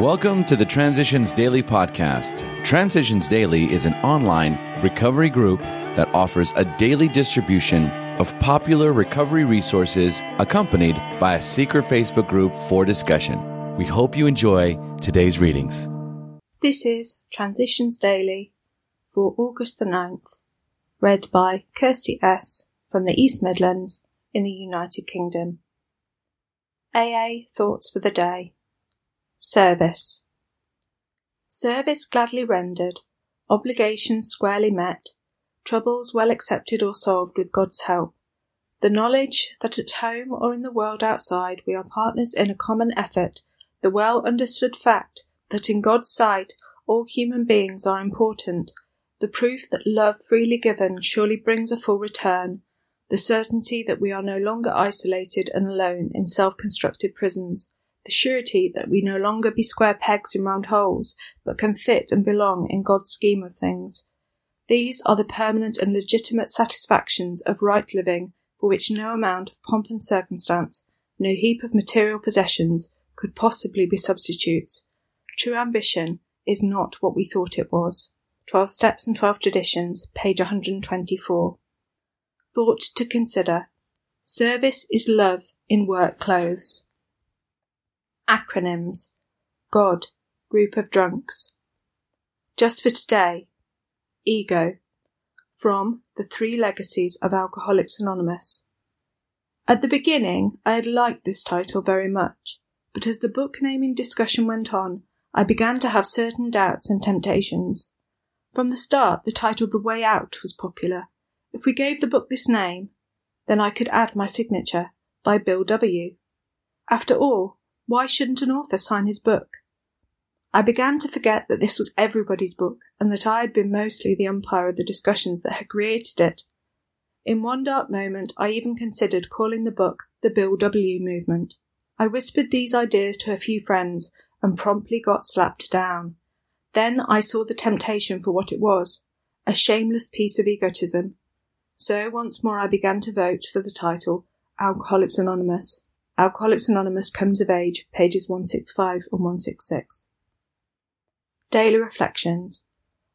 Welcome to the Transitions Daily podcast. Transitions Daily is an online recovery group that offers a daily distribution of popular recovery resources accompanied by a secret Facebook group for discussion. We hope you enjoy today's readings. This is Transitions Daily for August the 9th, read by Kirsty S. from the East Midlands in the United Kingdom. AA Thoughts for the Day Service. Service gladly rendered, obligations squarely met, troubles well accepted or solved with God's help. The knowledge that at home or in the world outside we are partners in a common effort, the well understood fact that in God's sight all human beings are important, the proof that love freely given surely brings a full return, the certainty that we are no longer isolated and alone in self constructed prisons the surety that we no longer be square pegs in round holes, but can fit and belong in God's scheme of things. These are the permanent and legitimate satisfactions of right living for which no amount of pomp and circumstance, no heap of material possessions could possibly be substitutes. True ambition is not what we thought it was. Twelve Steps and Twelve Traditions, page 124. Thought to consider. Service is love in work clothes. Acronyms God, group of drunks. Just for today, Ego, from The Three Legacies of Alcoholics Anonymous. At the beginning, I had liked this title very much, but as the book naming discussion went on, I began to have certain doubts and temptations. From the start, the title The Way Out was popular. If we gave the book this name, then I could add my signature by Bill W. After all, why shouldn't an author sign his book? I began to forget that this was everybody's book and that I had been mostly the umpire of the discussions that had created it. In one dark moment, I even considered calling the book the Bill W. Movement. I whispered these ideas to a few friends and promptly got slapped down. Then I saw the temptation for what it was a shameless piece of egotism. So once more I began to vote for the title Alcoholics Anonymous. Alcoholics Anonymous Comes of Age, pages 165 and 166. Daily Reflections.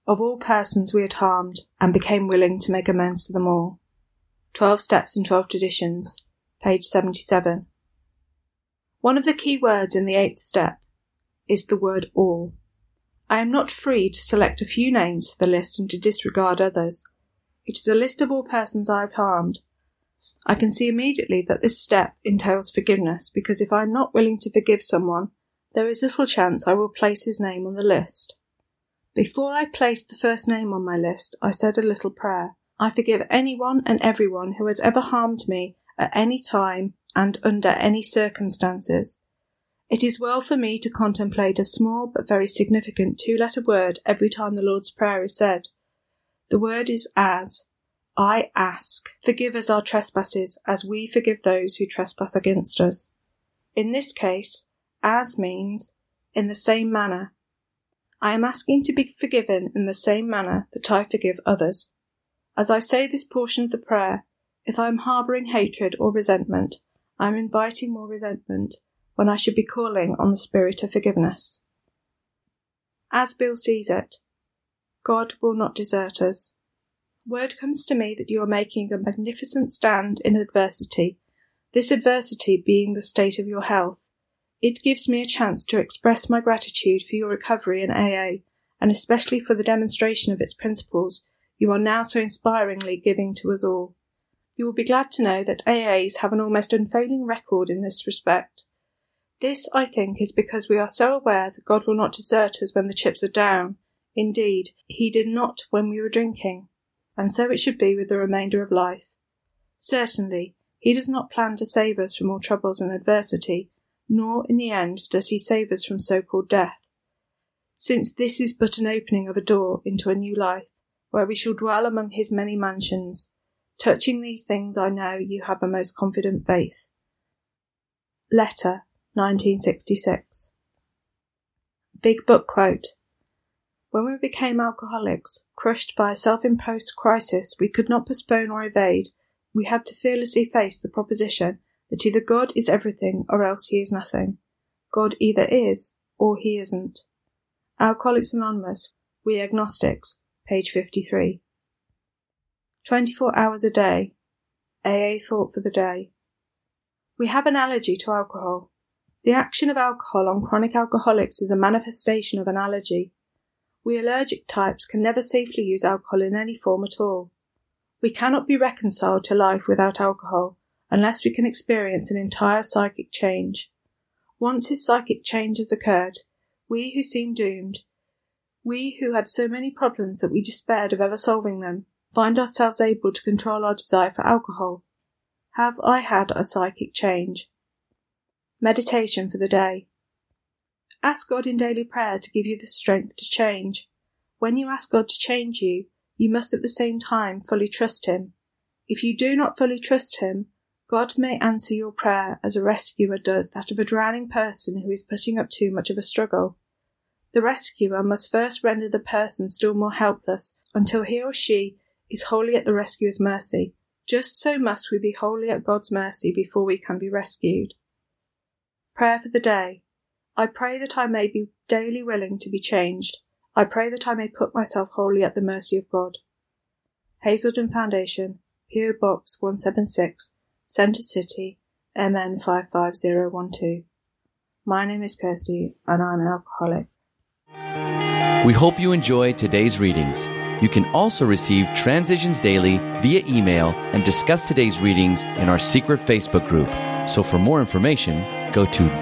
Of all persons we had harmed, and became willing to make amends to them all. Twelve Steps and Twelve Traditions, page 77. One of the key words in the eighth step is the word all. I am not free to select a few names for the list and to disregard others. It is a list of all persons I have harmed, I can see immediately that this step entails forgiveness because if I am not willing to forgive someone, there is little chance I will place his name on the list. Before I placed the first name on my list, I said a little prayer. I forgive anyone and everyone who has ever harmed me at any time and under any circumstances. It is well for me to contemplate a small but very significant two letter word every time the Lord's Prayer is said. The word is as, I ask, forgive us our trespasses as we forgive those who trespass against us. In this case, as means in the same manner. I am asking to be forgiven in the same manner that I forgive others. As I say this portion of the prayer, if I am harbouring hatred or resentment, I am inviting more resentment when I should be calling on the spirit of forgiveness. As Bill sees it, God will not desert us. Word comes to me that you are making a magnificent stand in adversity, this adversity being the state of your health. It gives me a chance to express my gratitude for your recovery in AA, and especially for the demonstration of its principles you are now so inspiringly giving to us all. You will be glad to know that AAs have an almost unfailing record in this respect. This, I think, is because we are so aware that God will not desert us when the chips are down. Indeed, He did not when we were drinking and so it should be with the remainder of life. Certainly, he does not plan to save us from all troubles and adversity, nor in the end does he save us from so called death. Since this is but an opening of a door into a new life, where we shall dwell among his many mansions, touching these things I know you have a most confident faith. Letter 1966 Big Book Quote when we became alcoholics, crushed by a self imposed crisis we could not postpone or evade, we had to fearlessly face the proposition that either God is everything or else he is nothing. God either is or he isn't. Alcoholics Anonymous, We Agnostics, page 53. 24 hours a day. AA thought for the day. We have an allergy to alcohol. The action of alcohol on chronic alcoholics is a manifestation of an allergy. We allergic types can never safely use alcohol in any form at all. We cannot be reconciled to life without alcohol unless we can experience an entire psychic change. Once his psychic change has occurred, we who seem doomed, we who had so many problems that we despaired of ever solving them, find ourselves able to control our desire for alcohol. Have I had a psychic change? Meditation for the day. Ask God in daily prayer to give you the strength to change. When you ask God to change you, you must at the same time fully trust Him. If you do not fully trust Him, God may answer your prayer as a rescuer does that of a drowning person who is putting up too much of a struggle. The rescuer must first render the person still more helpless until he or she is wholly at the rescuer's mercy. Just so must we be wholly at God's mercy before we can be rescued. Prayer for the day. I pray that I may be daily willing to be changed. I pray that I may put myself wholly at the mercy of God. Hazelden Foundation, P.O. Box 176, Center City, MN 55012. My name is Kirsty, and I'm an alcoholic. We hope you enjoyed today's readings. You can also receive Transitions Daily via email and discuss today's readings in our secret Facebook group. So for more information, go to